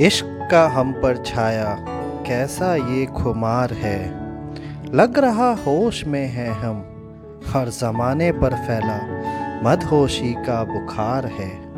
इश्क का हम पर छाया, कैसा ये खुमार है? लग रहा होश में है हम, हर ज़माने पर फैला, मदहोशी का बुखार है।